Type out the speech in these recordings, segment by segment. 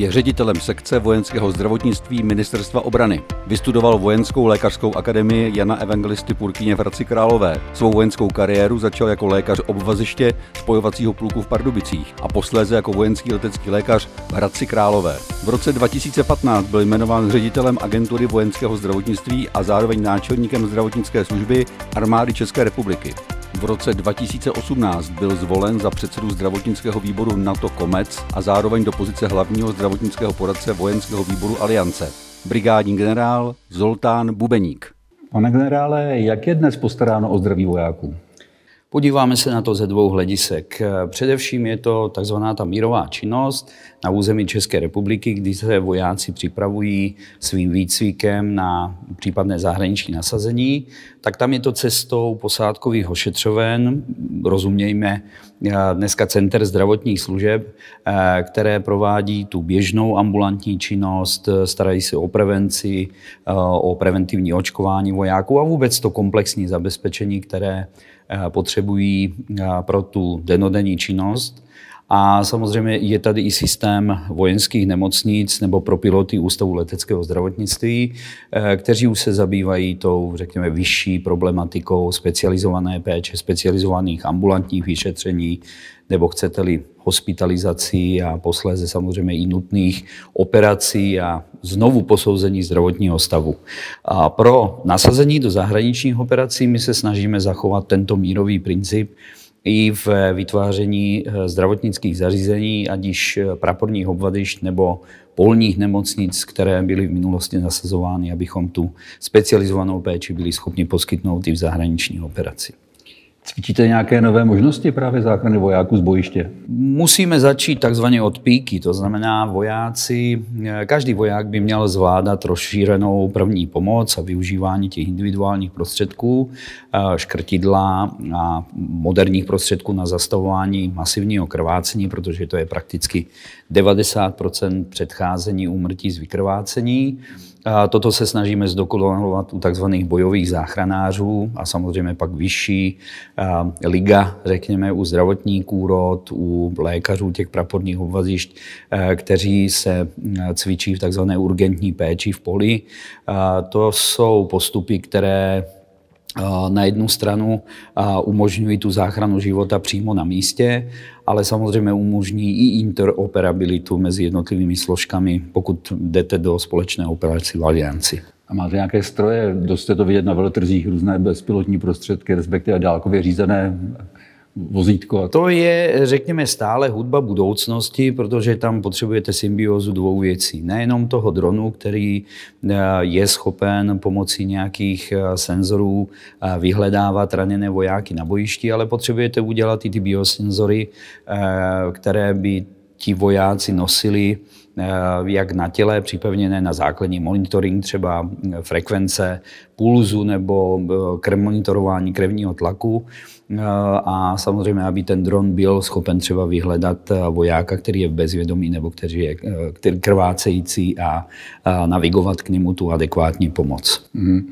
Je ředitelem sekce vojenského zdravotnictví Ministerstva obrany. Vystudoval vojenskou lékařskou akademii Jana Evangelisty Purkyně v Hradci Králové. Svou vojenskou kariéru začal jako lékař obvaziště spojovacího pluku v Pardubicích a posléze jako vojenský letecký lékař v Hradci Králové. V roce 2015 byl jmenován ředitelem agentury vojenského zdravotnictví a zároveň náčelníkem zdravotnické služby armády České republiky. V roce 2018 byl zvolen za předsedu zdravotnického výboru NATO Komec a zároveň do pozice hlavního zdravotnického poradce vojenského výboru Aliance. Brigádní generál Zoltán Bubeník. Pane generále, jak je dnes postaráno o zdraví vojáků? Podíváme se na to ze dvou hledisek. Především je to takzvaná ta mírová činnost na území České republiky, kdy se vojáci připravují svým výcvikem na případné zahraniční nasazení, tak tam je to cestou posádkových ošetřoven, rozumějme dneska Center zdravotních služeb, které provádí tu běžnou ambulantní činnost, starají se o prevenci, o preventivní očkování vojáků a vůbec to komplexní zabezpečení, které potřebují pro tu denodenní činnost. A samozřejmě je tady i systém vojenských nemocnic nebo pro piloty Ústavu leteckého zdravotnictví, kteří už se zabývají tou, řekněme, vyšší problematikou specializované péče, specializovaných ambulantních vyšetření, nebo chcete-li hospitalizací a posléze samozřejmě i nutných operací a znovu posouzení zdravotního stavu. A pro nasazení do zahraničních operací my se snažíme zachovat tento mírový princip i v vytváření eh, zdravotnických zařízení, ať již eh, praporních obvadišť nebo polních nemocnic, které byly v minulosti nasazovány, abychom tu specializovanou péči byli schopni poskytnout i v zahraniční operaci. Cvičíte nějaké nové možnosti právě záchrany vojáků z bojiště? Musíme začít takzvaně od píky, to znamená vojáci, každý voják by měl zvládat rozšířenou první pomoc a využívání těch individuálních prostředků, škrtidla a moderních prostředků na zastavování masivního krvácení, protože to je prakticky 90% předcházení úmrtí z vykrvácení. Toto se snažíme zdokonalovat u tzv. bojových záchranářů a samozřejmě pak vyšší liga, řekněme, u zdravotníků rod, u lékařů těch praporních obvazišť, kteří se cvičí v tzv. urgentní péči v poli. To jsou postupy, které na jednu stranu umožňují tu záchranu života přímo na místě, ale samozřejmě umožní i interoperabilitu mezi jednotlivými složkami, pokud jdete do společné operace v alianci. A máte nějaké stroje, dost to vidět na veletrzích, různé bezpilotní prostředky, respektive dálkově řízené vozítko. To je, řekněme, stále hudba budoucnosti, protože tam potřebujete symbiózu dvou věcí. Nejenom toho dronu, který eh, je schopen pomocí nějakých eh, senzorů eh, vyhledávat raněné vojáky na bojišti, ale potřebujete udělat i ty biosenzory, které by ti vojáci nosili jak na těle připevněné na základní monitoring třeba frekvence pulzu nebo krv monitorování krevního tlaku a samozřejmě, aby ten dron byl schopen třeba vyhledat vojáka, který je v bezvědomí nebo který je který krvácející a, navigovat k němu tu adekvátní pomoc. Mm-hmm.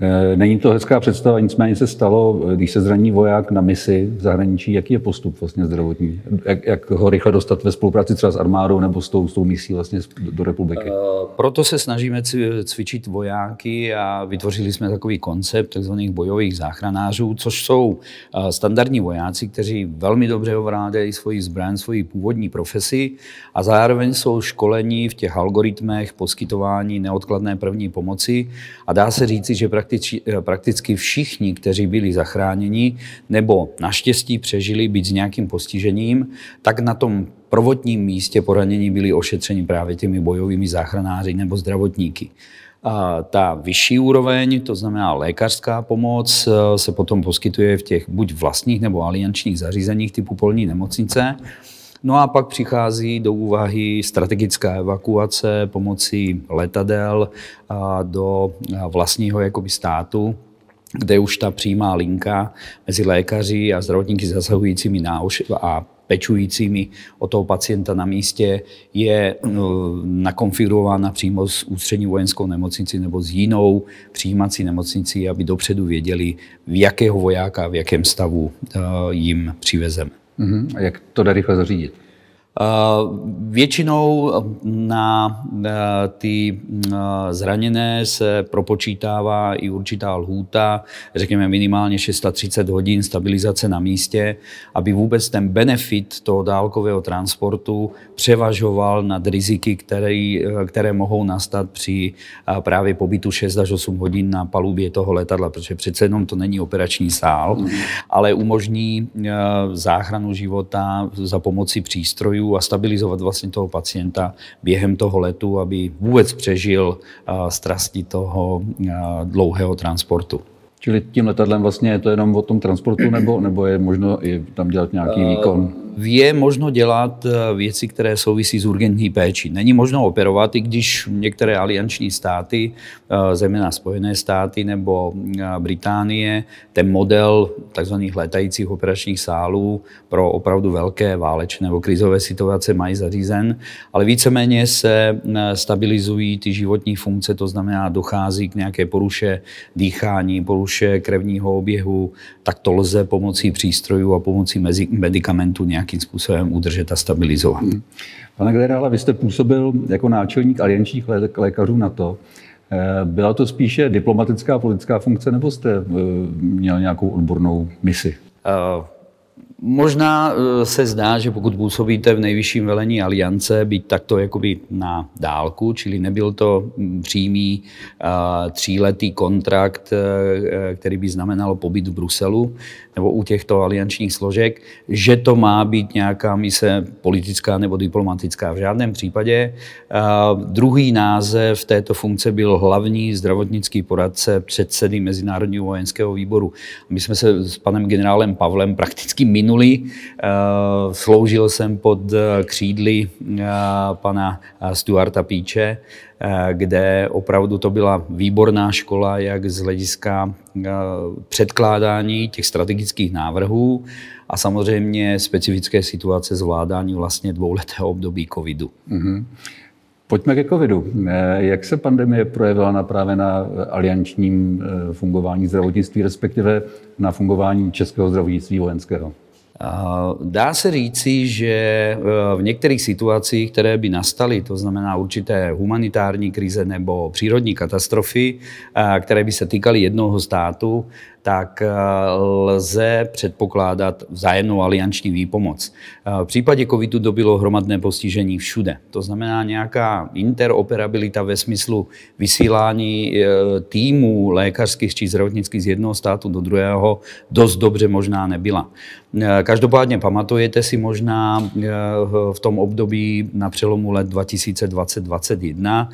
Eh, není to hezká představa, nicméně se stalo, eh, když se zraní voják na misi v zahraničí, jaký je postup vlastně zdravotní? Jak, jak ho rychle dostat ve spolupráci třeba s armádou nebo s tou, s tou misí vlastně do republiky? Uh, proto se snažíme cvičit vojáky a vytvořili jsme takový koncept tzv. bojových záchranářů, což jsou standardní vojáci, kteří velmi dobře ovládají svoji zbraň, svoji původní profesi a zároveň jsou školení v těch algoritmech poskytování neodkladné první pomoci a dá se říci, že prakticky, eh, prakticky všichni, kteří byli zachráněni nebo naštěstí přežili být s nějakým postižením, tak na tom prvotním místě poranění byli ošetřeni právě těmi bojovými záchranáři nebo zdravotníky. A ta vyšší úroveň, to znamená lékařská pomoc, eh, se potom poskytuje v těch buď vlastních nebo aliančních zařízeních typu polní nemocnice. No a pak přichází do úvahy strategická evakuace pomocí letadel do vlastního jakoby státu, kde už ta přímá linka mezi lékaři a zdravotníky zasahujícími na a pečujícími o toho pacienta na místě je no, nakonfigurována přímo s ústřední vojenskou nemocnicí nebo s jinou přijímací nemocnicí, aby dopředu věděli, v jakého vojáka, v jakém stavu jim přivezeme. Mm-hmm. A jak to jde rychle zařídit? Většinou na ty zraněné se propočítává i určitá lhůta, řekněme minimálně 630 hodin stabilizace na místě, aby vůbec ten benefit toho dálkového transportu převažoval nad riziky, které, které mohou nastat při právě pobytu 6 až 8 hodin na palubě toho letadla, protože přece jenom to není operační sál, mm. ale umožní záchranu života za pomoci přístrojů a stabilizovat vlastně toho pacienta během toho letu, aby vůbec přežil strasti toho dlouhého transportu. Čili tím letadlem vlastně je to jenom o tom transportu, nebo, nebo je možno i tam dělat nějaký výkon? je možno dělat eh, věci, které souvisí s urgentní péčí. Není možno operovat, i když některé alianční státy, eh, zejména Spojené státy nebo eh, Británie, ten model tzv. letajících operačních sálů pro opravdu velké válečné nebo krizové situace mají zařízen, ale víceméně se stabilizují ty životní funkce, to znamená, dochází k nějaké poruše dýchání, poruše krevního oběhu, tak to lze pomocí přístrojů a pomocí medicamentu nějak nějakým způsobem udržet a stabilizovat. Hmm. Pane generále, vy jste působil jako náčelník aliančních lékařů na to. Eh, byla to spíše diplomatická politická funkce, nebo jste eh, měl nějakou odbornou misi? Uh, Možná eh, se zdá, že pokud působíte v nejvyšším velení aliance, být takto jakoby na dálku, čili nebyl to mm, přímý uh, tříletý kontrakt, uh, který by znamenalo pobyt v Bruselu nebo u těchto aliančních složek, že to má být nějaká mise politická nebo diplomatická. V žádném případě. Uh, druhý název této funkce byl hlavní zdravotnický poradce předsedy Mezinárodního vojenského výboru. My jsme se s panem generálem Pavlem prakticky minulý. Eh, sloužil jsem pod eh, křídly eh, pana Stuarta Píče, kde opravdu to byla výborná škola, jak z hlediska předkládání těch strategických návrhů a samozřejmě specifické situace zvládání vlastně dvouletého období covidu. Mm-hmm. Pojďme ke covidu. Jak se pandemie projevila na právě na aliančním fungování zdravotnictví, respektive na fungování českého zdravotnictví vojenského? Dá se říci, že e, v některých situacích, které by nastaly, to znamená určité humanitární krize nebo přírodní katastrofy, které by se týkaly jednoho státu, tak eh, lze předpokládat vzájemnou alianční výpomoc. Eh, v případě covidu to bylo hromadné postižení všude. To znamená nějaká interoperabilita ve smyslu vysílání eh, týmů lékařských či zdravotnických z jednoho státu do druhého dost dobře možná nebyla. Každopádně pamatujete si možná v tom období na přelomu let 2020-2021,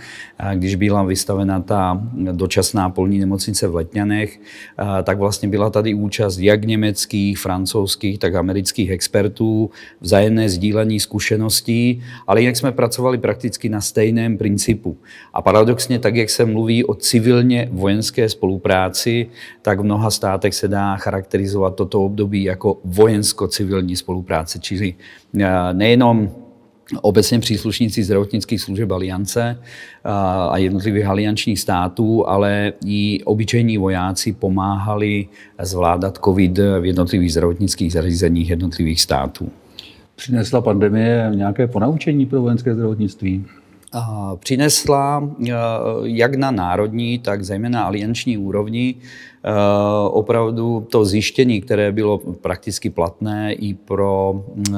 když byla vystavena ta dočasná polní nemocnice v Letňanech, tak vlastně byla tady účast jak německých, francouzských, tak amerických expertů, vzájemné sdílení zkušeností, ale jak jsme pracovali prakticky na stejném principu. A paradoxně, tak jak se mluví o civilně vojenské spolupráci, tak v mnoha státech se dá charakterizovat toto období jako vojensko-civilní spolupráce, čili eh, nejenom obecně příslušníci zdravotnických služeb aliance a jednotlivých aliančních států, ale i obyčejní vojáci pomáhali zvládat COVID v jednotlivých zdravotnických zařízeních jednotlivých států. Přinesla pandemie nějaké ponaučení pro vojenské zdravotnictví? Přinesla jak na národní, tak zejména alianční úrovni opravdu to zjištění, které bylo prakticky platné i pro eh,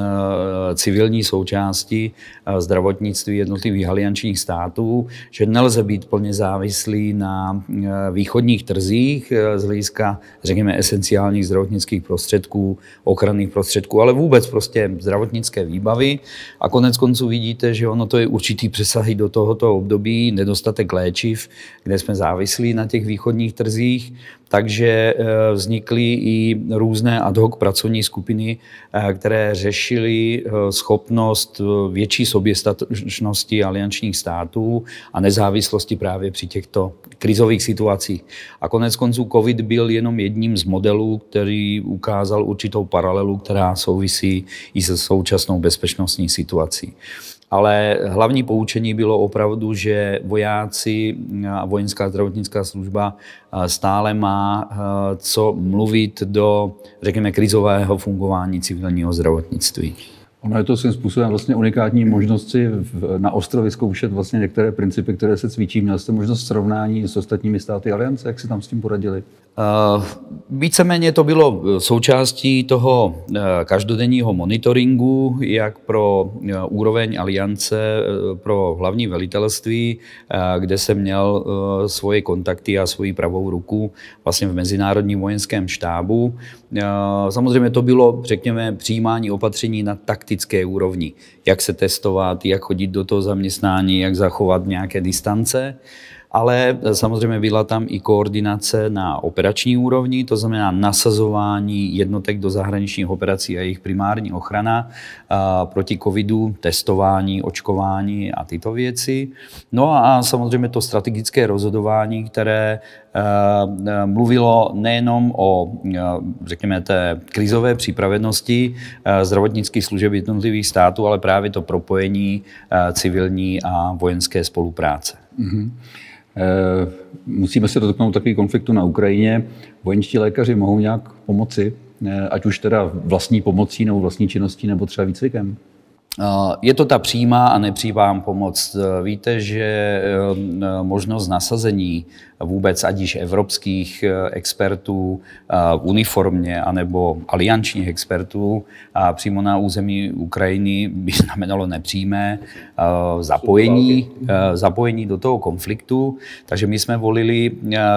civilní součásti eh, zdravotnictví jednotlivých aliančních států, že nelze být plně závislý na východních trzích z hlediska, řekněme, esenciálních zdravotnických prostředků, ochranných prostředků, ale vůbec prostě zdravotnické výbavy. A konec konců vidíte, že ono to je určitý přesahy do tohoto období, nedostatek léčiv, kde jsme závislí na těch východních trzích takže eh, vznikly i různé ad hoc pracovní skupiny, eh, které řešily eh, schopnost větší soběstačnosti aliančních států a nezávislosti právě při těchto krizových situacích. A konec konců COVID byl jenom jedním z modelů, který ukázal určitou paralelu, která souvisí i se současnou bezpečnostní situací ale hlavní poučení bylo opravdu, že vojáci a vojenská zdravotnická služba stále má co mluvit do, řekněme, krizového fungování civilního zdravotnictví. Ono je to svým způsobem vlastně unikátní možnost si na ostrově zkoušet vlastně některé principy, které se cvičí. Měl jste možnost srovnání s ostatními státy aliance, jak si tam s tím poradili? Víceméně to bylo součástí toho uh, každodenního monitoringu, jak pro uh, úroveň aliance, pro hlavní velitelství, kde jsem měl svoje kontakty a svoji pravou ruku vlastně v Mezinárodním vojenském štábu. Samozřejmě to bylo, řekněme, přijímání opatření na taktické úrovni. Jak se testovat, jak chodit do toho zaměstnání, jak zachovat nějaké distance ale samozřejmě byla tam i koordinace na operační úrovni, to znamená nasazování jednotek do zahraničních operací a jejich primární ochrana proti covidu, testování, očkování a tyto věci. No a samozřejmě to strategické rozhodování, které mluvilo nejenom o, řekněme, té krizové připravenosti zdravotnických služeb jednotlivých států, ale právě to propojení civilní a vojenské spolupráce. Mm-hmm. Eh, musíme se dotknout takový konfliktu na Ukrajině. Vojenští lékaři mohou nějak pomoci, eh, ať už teda vlastní pomocí nebo vlastní činností nebo třeba výcvikem? Je to ta přímá a nepřímá pomoc. Víte, že možnost nasazení vůbec ať již evropských expertů v uniformě anebo aliančních expertů a přímo na území Ukrajiny by znamenalo nepřímé zapojení, zapojení do toho konfliktu. Takže my jsme volili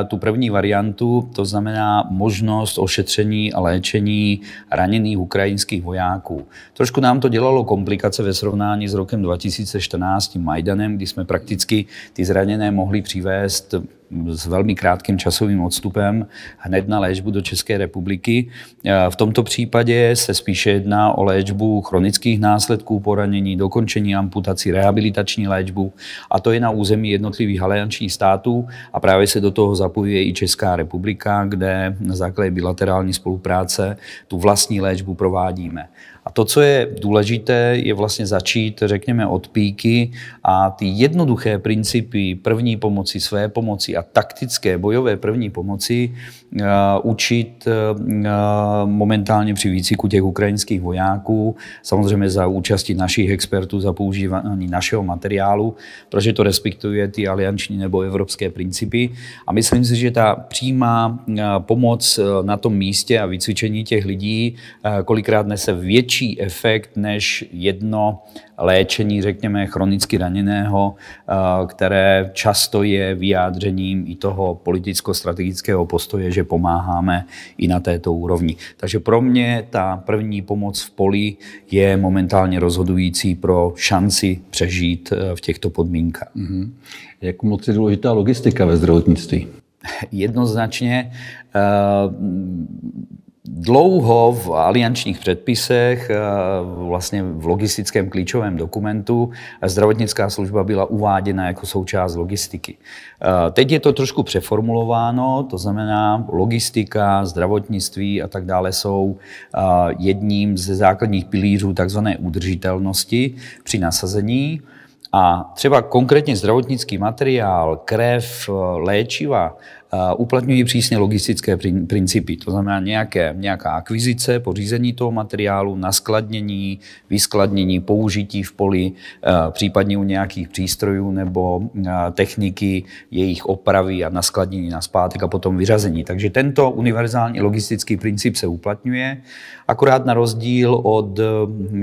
tu první variantu, to znamená možnost ošetření a léčení raněných ukrajinských vojáků. Trošku nám to dělalo komplikace komplikace ve srovnání s rokem 2014 tím Majdanem, kdy jsme prakticky ty zraněné mohli přivést s velmi krátkým časovým odstupem hned na léčbu do České republiky. V tomto případě se spíše jedná o léčbu chronických následků poranění, dokončení amputací, rehabilitační léčbu a to je na území jednotlivých aliančních států a právě se do toho zapojuje i Česká republika, kde na základě bilaterální spolupráce tu vlastní léčbu provádíme. A to, co je důležité, je vlastně začít, řekněme, od píky a ty jednoduché principy první pomoci, své pomoci a taktické bojové první pomoci uh, učit uh, momentálně při výcviku těch ukrajinských vojáků, samozřejmě za účasti našich expertů, za používání našeho materiálu, protože to respektuje ty alianční nebo evropské principy. A myslím si, že ta přímá pomoc na tom místě a vycvičení těch lidí kolikrát nese větší větší efekt než jedno léčení, řekněme, chronicky raněného, eh, které často je vyjádřením i toho politicko-strategického postoje, že pomáháme i na této úrovni. Takže pro mě ta první pomoc v poli je momentálně rozhodující pro šanci přežít eh, v těchto podmínkách. Mm-hmm. Jak moc je důležitá logistika ve zdravotnictví? Jednoznačně. Uh, Dlouho v aliančních předpisech, eh, vlastně v logistickém klíčovém dokumentu, zdravotnická služba byla uváděna jako součást logistiky. Eh, teď je to trošku přeformulováno, to znamená logistika, zdravotnictví a tak dále jsou eh, jedním ze základních pilířů takzvané udržitelnosti při nasazení. A třeba konkrétně zdravotnický materiál, krev, léčiva uplatňují přísně logistické principy. To znamená nějaké, nějaká akvizice, pořízení toho materiálu, naskladnění, vyskladnění, použití v poli, případně u nějakých přístrojů nebo techniky, jejich opravy a naskladnění na zpátek a potom vyřazení. Takže tento univerzální logistický princip se uplatňuje, akorát na rozdíl od,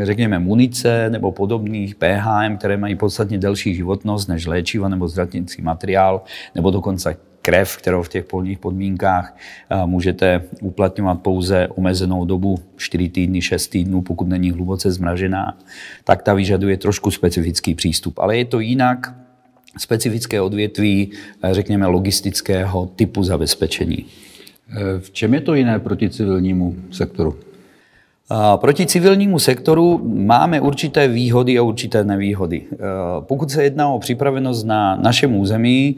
řekněme, munice nebo podobných PHM, které mají podstatně delší životnost než léčiva nebo zdravotnický materiál, nebo dokonce krev, kterou v těch polních podmínkách eh, můžete uplatňovat pouze omezenou dobu 4 týdny, 6 týdnů, pokud není hluboce zmražená, tak ta vyžaduje trošku specifický přístup. Ale je to jinak specifické odvětví, eh, řekněme, logistického typu zabezpečení. Eh, v čem je to jiné proti civilnímu sektoru? Proti civilnímu sektoru máme určité výhody a určité nevýhody. Pokud se jedná o připravenost na našem území,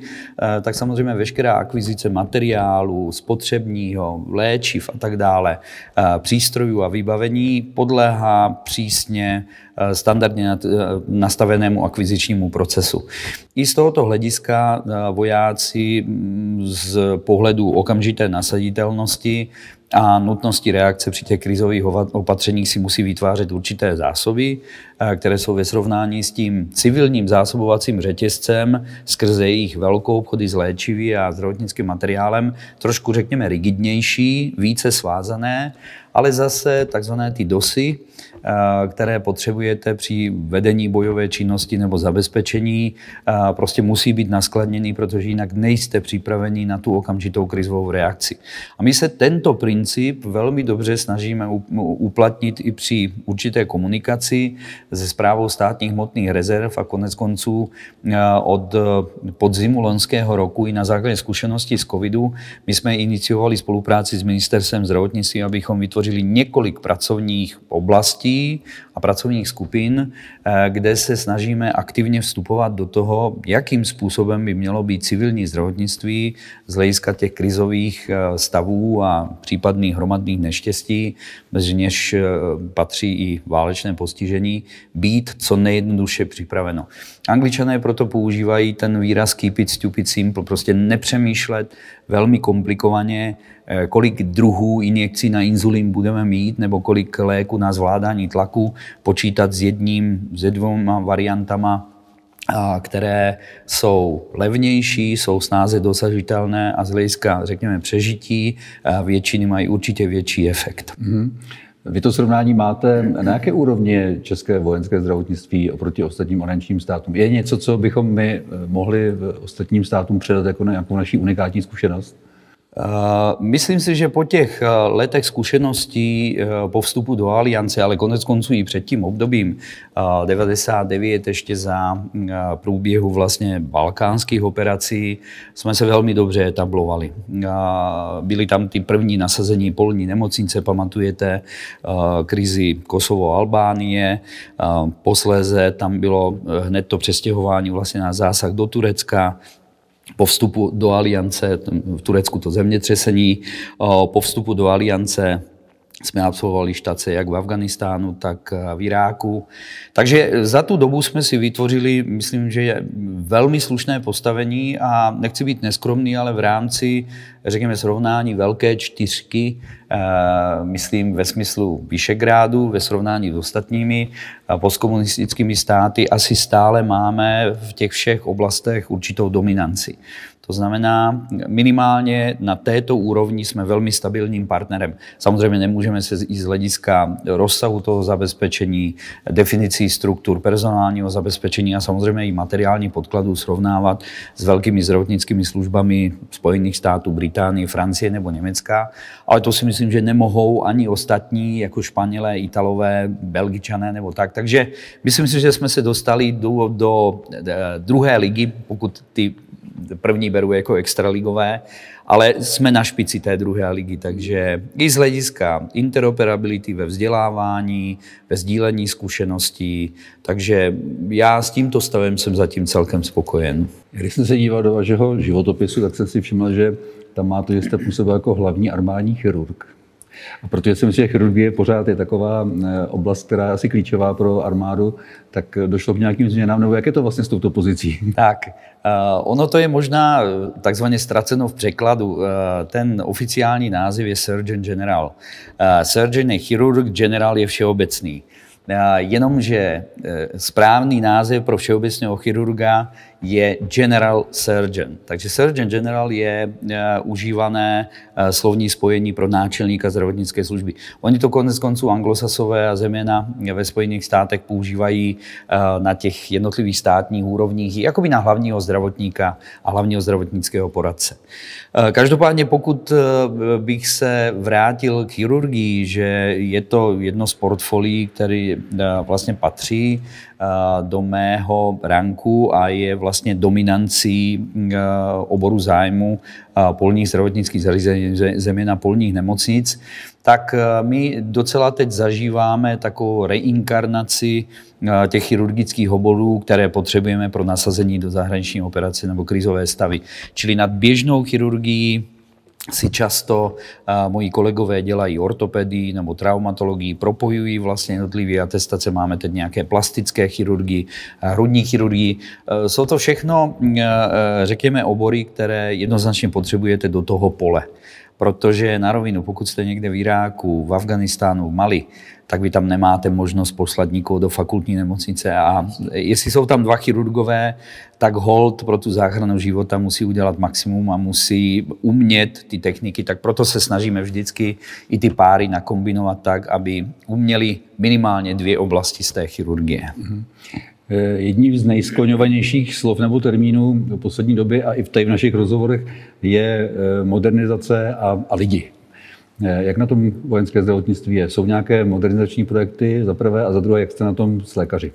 tak samozřejmě veškerá akvizice materiálu, spotřebního, léčiv a tak dále, přístrojů a vybavení podléhá přísně standardně nastavenému akvizičnímu procesu. I z tohoto hlediska vojáci z pohledu okamžité nasaditelnosti a nutnosti reakce při těch krizových opatřeních si musí vytvářet určité zásoby, které jsou ve srovnání s tím civilním zásobovacím řetězcem skrze jejich velkou obchody s léčivy a zdravotnickým materiálem trošku, řekněme, rigidnější, více svázané, ale zase takzvané ty dosy, Eh, které potřebujete při vedení bojové činnosti nebo zabezpečení, eh, prostě musí být naskladněný, protože jinak nejste připraveni na tu okamžitou krizovou reakci. A my se tento princip velmi dobře snažíme uplatnit i při určité komunikaci se zprávou státních hmotných rezerv a konec konců eh, od podzimu loňského roku i na základě zkušeností z covidu my jsme iniciovali spolupráci s ministerstvem zdravotnictví, abychom vytvořili několik pracovních oblastí, a pracovních skupin, eh, kde se snažíme aktivně vstupovat do toho, jakým způsobem by mělo být civilní zdravotnictví z hlediska těch krizových eh, stavů a případných hromadných neštěstí, mezi něž eh, patří i válečné postižení, být co nejjednoduše připraveno. Angličané proto používají ten výraz keep it stupid simple, prostě nepřemýšlet velmi komplikovaně, kolik druhů injekcí na inzulín budeme mít, nebo kolik léku na zvládání tlaku, počítat s jedním, se dvěma variantama které jsou levnější, jsou snáze dosažitelné a z hlediska, řekněme, přežití většiny mají určitě větší efekt. Mm-hmm. Vy to srovnání máte na jaké úrovni české vojenské zdravotnictví oproti ostatním aliančním státům? Je něco, co bychom my eh, mohli ostatním státům předat jako nějakou naší unikátní zkušenost? Myslím si, že po těch eh, letech zkušeností eh, po vstupu do aliance, ale konec konců i před tím obdobím 99 eh, ještě za průběhu vlastně balkánských operací jsme se velmi dobře etablovali. Byly tam ty první nasazení polní nemocnice, pamatujete, krizi Kosovo-Albánie, posléze tam bylo hned to přestěhování vlastně na zásah do Turecka, po vstupu do aliance, v Turecku to zemětřesení, po vstupu do aliance jsme absolvovali štace jak v Afganistánu, tak v Iráku. Takže za tu dobu jsme si vytvořili, myslím, že je velmi slušné postavení a nechci být neskromný, ale v rámci, řekněme, srovnání velké čtyřky, eh, myslím ve smyslu Vyšegrádu, ve srovnání s ostatními postkomunistickými státy, asi stále máme v těch všech oblastech určitou dominanci. To znamená, minimálně na této úrovni jsme velmi stabilním partnerem. Samozřejmě nemůžeme se i z hlediska rozsahu toho zabezpečení, definicí struktur personálního zabezpečení a samozřejmě i materiální podkladů srovnávat s velkými zdravotnickými službami Spojených států, Británie, Francie nebo Německa. Ale to si myslím, že nemohou ani ostatní, jako Španělé, Italové, Belgičané nebo tak. Takže myslím si, že jsme se dostali do, do druhé ligy, pokud ty první beru jako extraligové, ale jsme na špici té druhé ligy, takže i z hlediska interoperability ve vzdělávání, ve sdílení zkušeností, takže já s tímto stavem jsem zatím celkem spokojen. Když jsem se díval do vašeho životopisu, tak jsem si všiml, že tam máte, že jste působil jako hlavní armádní chirurg. A protože si myslím, že chirurgie pořád je taková eh, oblast, která je asi klíčová pro armádu, tak došlo k nějakým změnám, nebo jak je to vlastně s touto pozicí? Tak, uh, ono to je možná takzvaně ztraceno v překladu. Ten oficiální název je Surgeon General. Surgeon je chirurg, general je všeobecný. Jenomže správný název pro všeobecného chirurga je General Surgeon. Takže Surgeon General je užívané slovní spojení pro náčelníka zdravotnické služby. Oni to konec konců anglosasové a zeměna ve Spojených státech používají na těch jednotlivých státních úrovních, jakoby na hlavního zdravotníka a hlavního zdravotnického poradce. Každopádně pokud bych se vrátil k chirurgii, že je to jedno z portfolií, který vlastně patří do mého ranku a je vlastně dominancí oboru zájmu polních zdravotnických zařízení, země na polních nemocnic, tak my docela teď zažíváme takovou reinkarnaci těch chirurgických oborů, které potřebujeme pro nasazení do zahraniční operace nebo krizové stavy. Čili nad běžnou chirurgií si často uh, moji kolegové dělají ortopedii nebo traumatologii, propojují vlastně jednotlivé atestace. Máme teď nějaké plastické chirurgii, hrudní chirurgii. Uh, jsou to všechno, uh, řekněme, obory, které jednoznačně potřebujete do toho pole. Protože na rovinu, pokud jste někde v Iráku, v Afganistánu, v Mali, tak vy tam nemáte možnost poslat nikoho do fakultní nemocnice. A jestli jsou tam dva chirurgové, tak hold pro tu záchranu života musí udělat maximum a musí umět ty techniky. Tak proto se snažíme vždycky i ty páry nakombinovat tak, aby uměli minimálně dvě oblasti z té chirurgie. Mm-hmm. Jedním z nejskloňovanějších slov nebo termínů v poslední době a i v, v našich rozhovorech je eh, modernizace a, a lidi. Eh, jak na tom vojenské zdravotnictví je? Jsou nějaké modernizační projekty za prvé a za druhé, jak jste na tom s lékaři?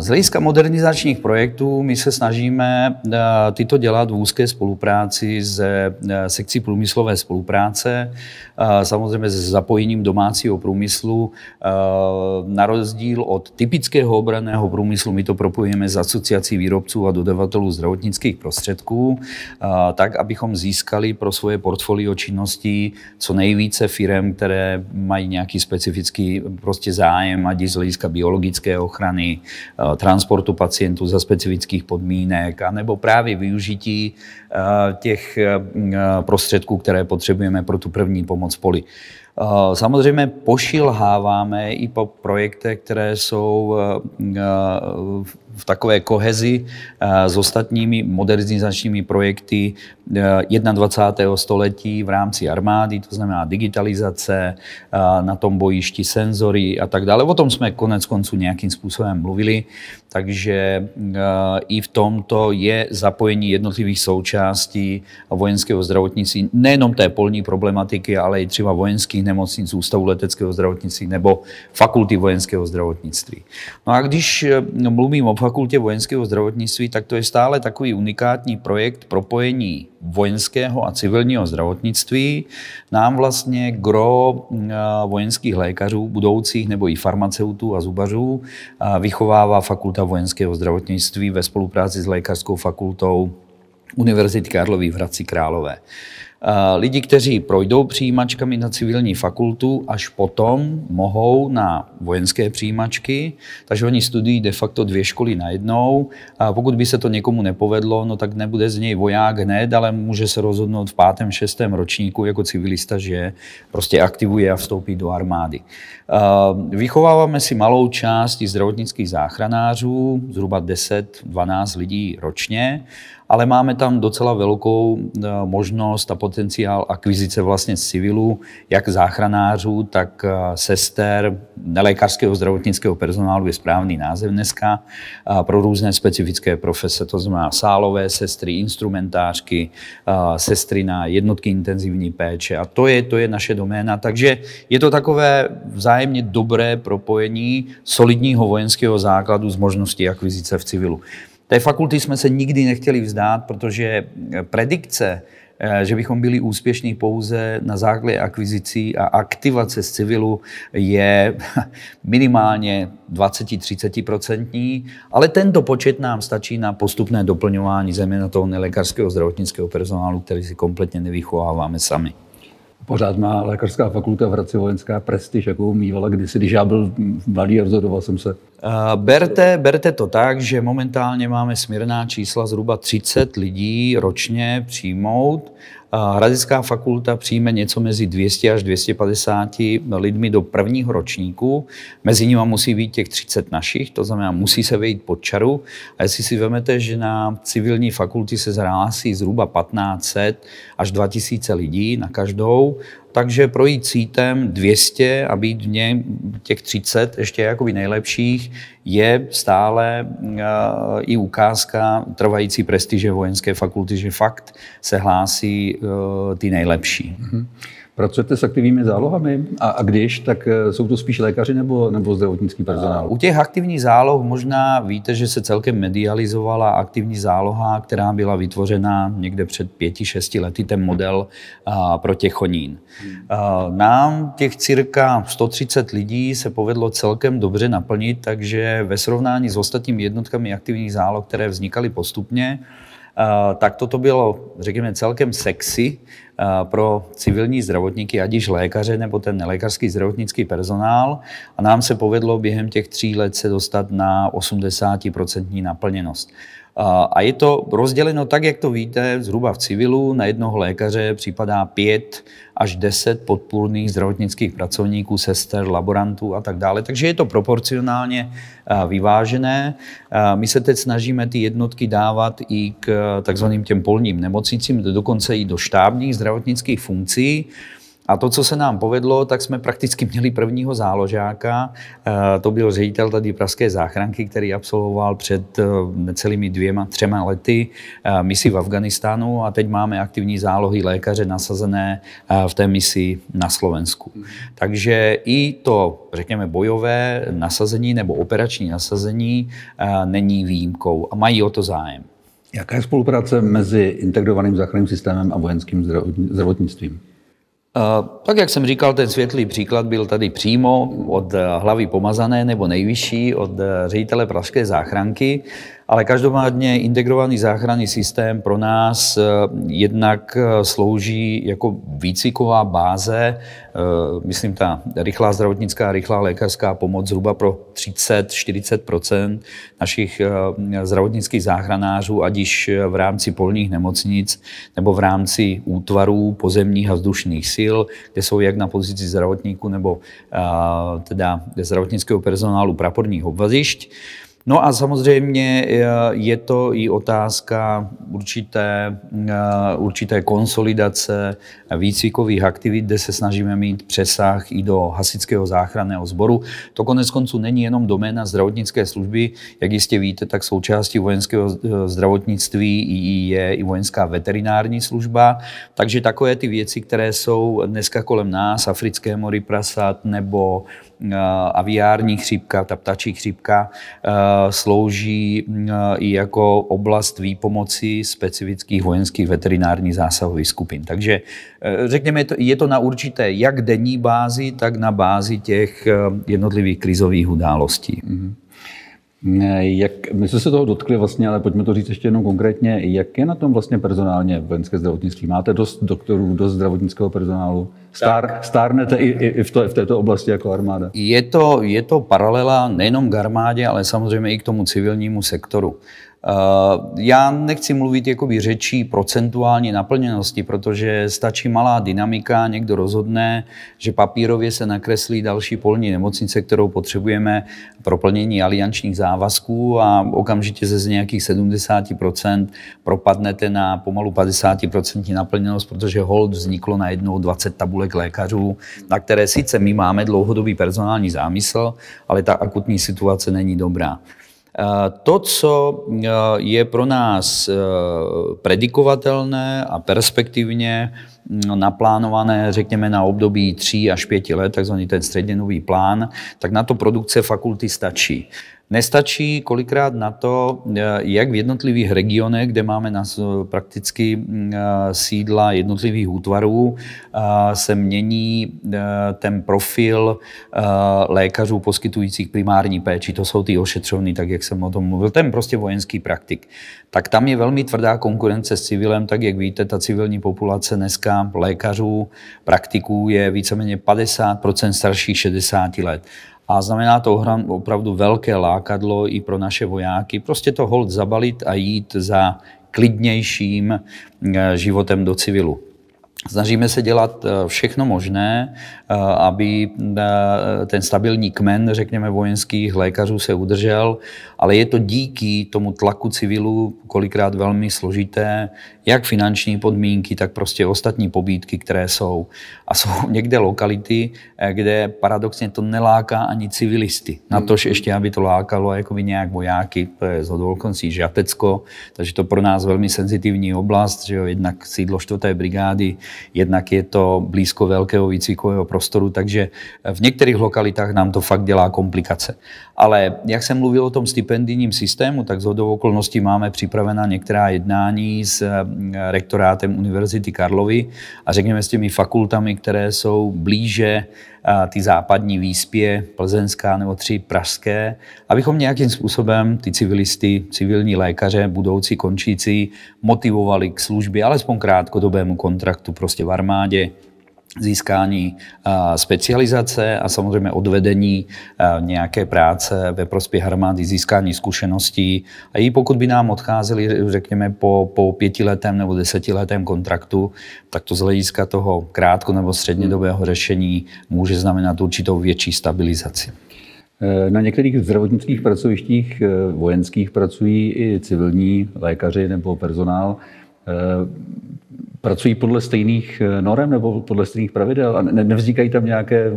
Z hlediska modernizačních projektů my se snažíme tyto dělat v úzké spolupráci eh, sekcí průmyslové spolupráce, samozřejmě s zapojením domácího průmyslu. Na rozdíl od typického obraného průmyslu my to propojíme s asociací výrobců a dodavatelů zdravotnických prostředků, tak, abychom získali pro svoje portfolio činností co nejvíce firm, které mají nějaký specifický prostě zájem, ať z hlediska biologické ochrany, transportu pacientů za specifických podmínek, anebo právě využití eh, těch eh, prostředků, které potřebujeme pro tu první pomoc poli. Samozřejmě pošilháváme i po projektech, které jsou v takové kohezi s ostatními modernizačními projekty 21. století v rámci armády, to znamená digitalizace, na tom bojišti senzory a tak dále. O tom jsme konec konců nějakým způsobem mluvili, takže i v tomto je zapojení jednotlivých součástí vojenského zdravotnictví, nejenom té polní problematiky, ale i třeba vojenských nemocnic, ústavu leteckého zdravotnictví nebo fakulty vojenského zdravotnictví. No a když mluvím o fakultě vojenského zdravotnictví, tak to je stále takový unikátní projekt propojení vojenského a civilního zdravotnictví. Nám vlastně gro vojenských lékařů, budoucích nebo i farmaceutů a zubařů vychovává fakulta vojenského zdravotnictví ve spolupráci s lékařskou fakultou Univerzity Karlovy v Hradci Králové. Lidi, kteří projdou přijímačkami na civilní fakultu, až potom mohou na vojenské přijímačky, takže oni studují de facto dvě školy najednou. A pokud by se to někomu nepovedlo, no tak nebude z něj voják hned, ale může se rozhodnout v pátém, šestém ročníku jako civilista, že prostě aktivuje a vstoupí do armády. Vychováváme si malou část zdravotnických záchranářů, zhruba 10-12 lidí ročně ale máme tam docela velkou eh, možnost a potenciál akvizice vlastně z civilu, jak záchranářů, tak eh, sester, nelékařského zdravotnického personálu je správný název dneska, pro různé specifické profese, to znamená sálové sestry, instrumentářky, sestry na jednotky intenzivní péče a to je, to je naše doména, takže je to takové vzájemně dobré propojení solidního vojenského základu s možností akvizice v civilu. Té fakulty jsme se nikdy nechtěli vzdát, protože eh, predikce, eh, že bychom byli úspěšní pouze na základě akvizicí a aktivace z civilu je minimálně 20-30%, ale tento počet nám stačí na postupné doplňování země toho nelékařského zdravotnického personálu, který si kompletně nevychováváme sami. Pořád má lékařská fakulta v Hradci vojenská prestiž, jakou mývala kdysi, když já byl mladý a rozhodoval jsem se. Berte, berte to tak, že momentálně máme směrná čísla zhruba 30 lidí ročně přijmout. Hradecká fakulta přijme něco mezi 200 až 250 lidmi do prvního ročníku. Mezi nimi musí být těch 30 našich, to znamená, musí se vejít pod čaru. A jestli si vezmete, že na civilní fakulty se zhlásí zhruba 1500 až 2000 lidí na každou, takže projít sítem 200 a být v něm těch 30 ještě jakoby nejlepších je stále uh, i ukázka trvající prestiže vojenské fakulty, že fakt se hlásí uh, ty nejlepší. Mm-hmm. Pracujete s aktivními zálohami? A, a když, tak eh, jsou to spíš lékaři nebo, nebo zdravotnický personál? U těch aktivních záloh možná víte, že se celkem medializovala aktivní záloha, která byla vytvořena někde před pěti, šesti lety, ten model a, pro Těchonín. Hmm. Nám těch cirka 130 lidí se povedlo celkem dobře naplnit, takže ve srovnání s ostatními jednotkami aktivních záloh, které vznikaly postupně, tak toto bylo, řekněme, celkem sexy pro civilní zdravotníky, ať již lékaře nebo ten nelékařský zdravotnický personál. A nám se povedlo během těch tří let se dostat na 80% naplněnost. A je to rozděleno tak, jak to víte, zhruba v civilu na jednoho lékaře připadá pět až deset podpůrných zdravotnických pracovníků, sester, laborantů a tak dále. Takže je to proporcionálně vyvážené. My se teď snažíme ty jednotky dávat i k takzvaným těm polním nemocnicím, dokonce i do štábních zdravotnických funkcí. A to, co se nám povedlo, tak jsme prakticky měli prvního záložáka. Eh, to byl ředitel tady Pražské záchranky, který absolvoval před eh, necelými dvěma, třema lety eh, misi v Afganistánu a teď máme aktivní zálohy lékaře nasazené v té misi na Slovensku. Takže i to, řekněme, bojové nasazení nebo operační nasazení není výjimkou a mají o to zájem. Jaká je spolupráce mezi integrovaným záchranným systémem a vojenským zdravotnictvím? Tak, jak jsem říkal, ten světlý příklad byl tady přímo od hlavy pomazané nebo nejvyšší, od ředitele Pražské záchranky, ale každopádně integrovaný záchranný systém pro nás eh, jednak eh, slouží jako výcviková báze, eh, myslím ta rychlá zdravotnická, rychlá lékařská pomoc zhruba pro 30-40% našich zdravotnických záchranářů, ať již v rámci polních nemocnic nebo v rámci útvarů pozemních a vzdušných sil, kde jsou jak na pozici zdravotníků nebo teda zdravotnického personálu praporních obvazišť. No a samozřejmě eh, je to i otázka určité, eh, určité konsolidace výcvikových aktivit, kde se snažíme mít přesah i do hasičského záchranného sboru. To konec konců není jenom doména zdravotnické služby, jak jistě víte, tak součástí vojenského eh, zdravotnictví je i vojenská veterinární služba. Takže takové ty věci, které jsou dneska kolem nás, africké mory prasat nebo aviární chřipka, ta ptačí chřipka, slouží i jako oblast výpomoci specifických vojenských veterinárních zásahových skupin. Takže řekněme, je to na určité jak denní bázi, tak na bázi těch jednotlivých krizových událostí. Mm-hmm. Jak, my jsme se toho dotkli vlastně, ale pojďme to říct ještě jenom konkrétně. Jak je na tom vlastně personálně vojenské zdravotnictví? Máte dost doktorů, dost zdravotnického personálu? Stár, stárnete i, i v, to, v této oblasti jako armáda? Je to, je to paralela nejenom k armádě, ale samozřejmě i k tomu civilnímu sektoru. Eh, já nechci mluvit jakoby řečí procentuální naplněnosti, protože stačí malá dynamika, někdo rozhodne, že papírově se nakreslí další polní nemocnice, kterou potřebujeme pro plnění aliančních závazků a okamžitě ze z nějakých 70% propadnete na pomalu 50% naplněnost, protože hold vzniklo na jednou 20 tabulek lékařů, na které sice my máme dlouhodobý personální zámysl, ale ta akutní situace není dobrá. Eh, to, co eh, je pro nás eh, predikovatelné a perspektivně mm, naplánované, řekněme, na období 3 až 5 let, takzvaný ten středněnový plán, tak na to produkce fakulty stačí. Nestačí kolikrát na to, eh, jak v jednotlivých regionech, kde máme na, prakticky mm, eh, sídla jednotlivých útvarů, eh, se mění ten profil lékařů poskytujících primární péči. To jsou ty ošetřovny, tak jak jsem o tom mluvil. Ten prostě vojenský praktik. Tak tam je velmi tvrdá konkurence s civilem, tak jak víte, ta civilní populace dneska lékařů, praktiků je víceméně 50% starších 60 let. A znamená to opravdu velké lákadlo i pro naše vojáky. Prostě to hold zabalit a jít za klidnějším eh, životem do civilu. Snažíme se dělat eh, všechno možné, eh, aby ten stabilní kmen, řekněme, vojenských lékařů se udržel, ale je to díky tomu tlaku civilu kolikrát velmi složité, jak finanční podmínky, tak prostě ostatní pobídky, které jsou. A jsou někde lokality, eh, kde paradoxně to neláká ani civilisty. Na tož ještě, aby to lákalo by nějak vojáky, to je z hodolkoncí Žatecko, takže to pro nás velmi senzitivní oblast, že jo, jednak sídlo 4. brigády jednak je to blízko velkého výcvikového prostoru, takže v některých lokalitách nám to fakt dělá komplikace. Ale jak jsem mluvil o tom stipendijním systému, tak z okolností máme připravená některá jednání s rektorátem Univerzity Karlovy a řekněme s těmi fakultami, které jsou blíže ty západní výspě, plzenská nebo tři pražské, abychom nějakým způsobem ty civilisty, civilní lékaře, budoucí končící, motivovali k službě, alespoň krátkodobému kontraktu prostě v armádě, získání specializace a samozřejmě odvedení nějaké práce ve prospěch armády, získání zkušeností. A i pokud by nám odcházeli, řekněme, po, po pětiletém nebo desetiletém kontraktu, tak to z hlediska toho krátko nebo střednědobého řešení může znamenat určitou větší stabilizaci. Na některých zdravotnických pracovištích eh, vojenských pracují i civilní lékaři nebo personál. Eh, pracují podle stejných eh, norem nebo podle stejných pravidel a nevznikají tam nějaké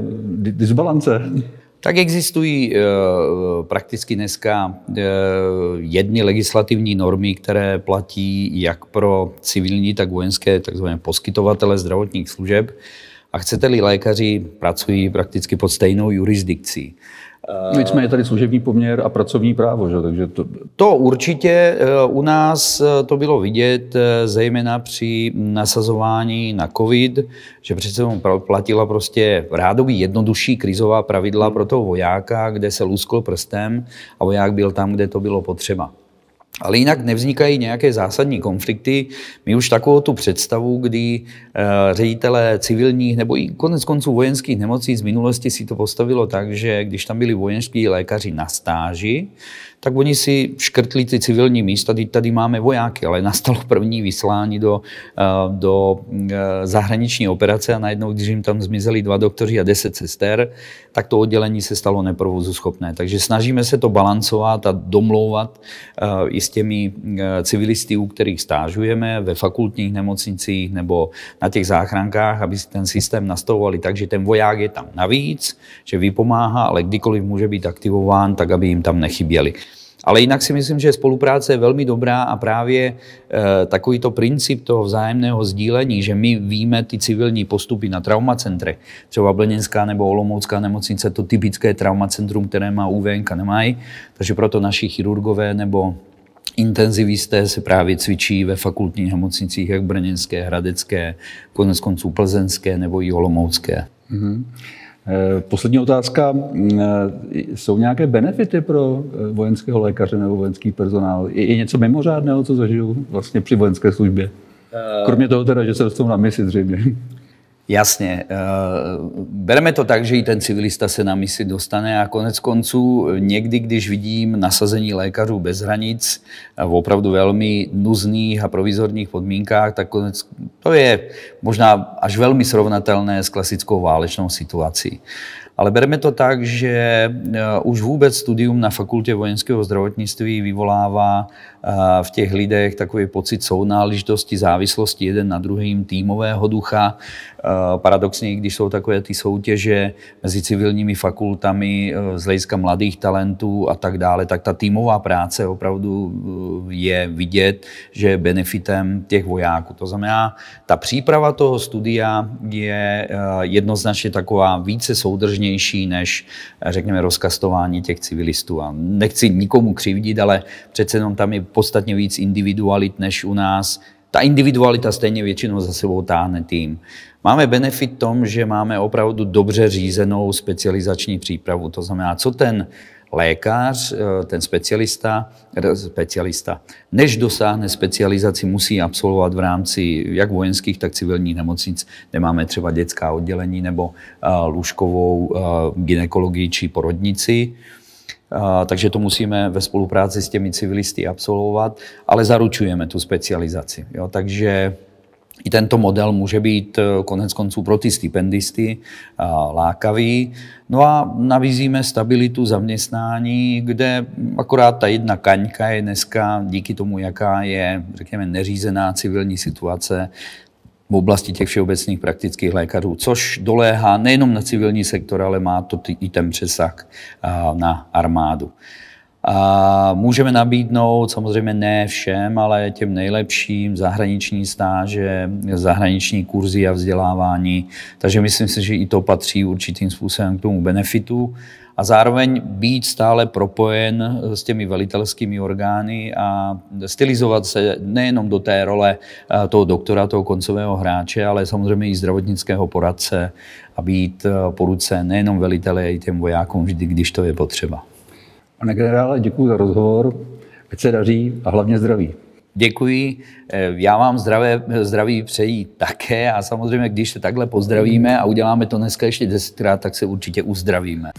disbalance? Tak existují e, prakticky dneska jedny legislativní normy, které platí jak pro civilní, tak vojenské, takzvané poskytovatele zdravotních služeb. A chcete-li lékaři, pracují prakticky pod stejnou jurisdikcí. No, nicméně je tady služební poměr a pracovní právo, že? takže to... To určitě eh, u nás eh, to bylo vidět, eh, zejména při nasazování na COVID, že přece platila prostě rádový jednodušší krizová pravidla pro toho vojáka, kde se luskl prstem a voják byl tam, kde to bylo potřeba. Ale jinak nevznikají nějaké zásadní konflikty. My už takovou tu představu, kdy uh, ředitelé civilních nebo i konec konců vojenských nemocí z minulosti si to postavilo tak, že když tam byli vojenští lékaři na stáži, tak oni si škrtli ty civilní místa, teď tady máme vojáky, ale nastalo první vyslání do, eh, do eh, zahraniční operace a najednou, když jim tam zmizeli dva doktoři a deset sester, tak to oddělení se stalo neprovozu schopné. Takže snažíme se to balancovat a domlouvat eh, i s těmi civilisty, u kterých stážujeme ve fakultních nemocnicích nebo na těch záchrankách, aby si ten systém nastavovali tak, že ten voják je tam navíc, že vypomáhá, ale kdykoliv může být aktivován, tak aby jim tam nechyběli. Ale jinak si myslím, že spolupráce je velmi dobrá a právě e, takovýto princip toho vzájemného sdílení, že my víme ty civilní postupy na traumacentrech, třeba Blněnská nebo Olomoucká nemocnice, to typické traumacentrum, které má UVNK, nemají, takže proto naši chirurgové nebo intenzivisté se právě cvičí ve fakultních nemocnicích, jak brněnské, hradecké, konec konců plzenské nebo i olomoucké. Mm-hmm. Eh, poslední otázka. Eh, jsou nějaké benefity pro eh, vojenského lékaře nebo vojenský personál? Je něco mimořádného, co zažiju vlastně při vojenské službě? Kromě toho teda, že se dostanou na misi zřejmě. Jasně. Eh, bereme to tak, že i ten civilista se na misi dostane a konec konců někdy, když vidím nasazení lékařů bez hranic v opravdu velmi nuzných a provizorních podmínkách, tak konec, to je možná až velmi srovnatelné s klasickou válečnou situací. Ale bereme to tak, že eh, už vůbec studium na fakultě vojenského zdravotnictví vyvolává eh, v těch lidech takový pocit sounáležitosti, závislosti jeden na druhým, týmového ducha. Paradoxně, když jsou takové ty soutěže mezi civilními fakultami z hlediska mladých talentů a tak dále, tak ta týmová práce opravdu je vidět, že je benefitem těch vojáků. To znamená, ta příprava toho studia je jednoznačně taková více soudržně vážnější než, řekněme, rozkastování těch civilistů. A nechci nikomu křivdit, ale přece jenom tam je podstatně víc individualit než u nás. Ta individualita stejně většinou za sebou táhne tým. Máme benefit tom, že máme opravdu dobře řízenou specializační přípravu. To znamená, co ten lékař, eh, ten specialista, eh, specialista, než dosáhne specializaci, musí absolvovat v rámci jak vojenských, tak civilních nemocnic, kde máme třeba dětská oddělení nebo eh, lůžkovou ginekologii či porodnici. Takže to musíme ve spolupráci s těmi civilisty absolvovat, ale zaručujeme tu specializaci. Jo? Takže i tento model může být eh, konec konců pro ty stipendisty eh, lákavý. No a nabízíme stabilitu zaměstnání, kde akorát ta jedna kaňka je dneska díky tomu, jaká je, řekněme, neřízená civilní situace, v oblasti těch všeobecných praktických lékařů, což doléhá nejenom na civilní sektor, ale má to i ten přesah na armádu. A můžeme nabídnout samozřejmě ne všem, ale těm nejlepším zahraniční stáže, zahraniční kurzy a vzdělávání. Takže myslím si, že i to patří určitým způsobem k tomu benefitu a zároveň být stále propojen s těmi velitelskými orgány a stylizovat se nejenom do té role eh, toho doktora, toho koncového hráče, ale samozřejmě i zdravotnického poradce a být eh, po ruce nejenom velitele, ale i těm vojákům vždy, když to je potřeba. Pane generále, děkuji za rozhovor, ať se daří a hlavně zdraví. Děkuji. Eh, já vám zdravé, zdraví přeji také a samozřejmě, když se takhle pozdravíme a uděláme to dneska ještě desetkrát, tak se určitě uzdravíme.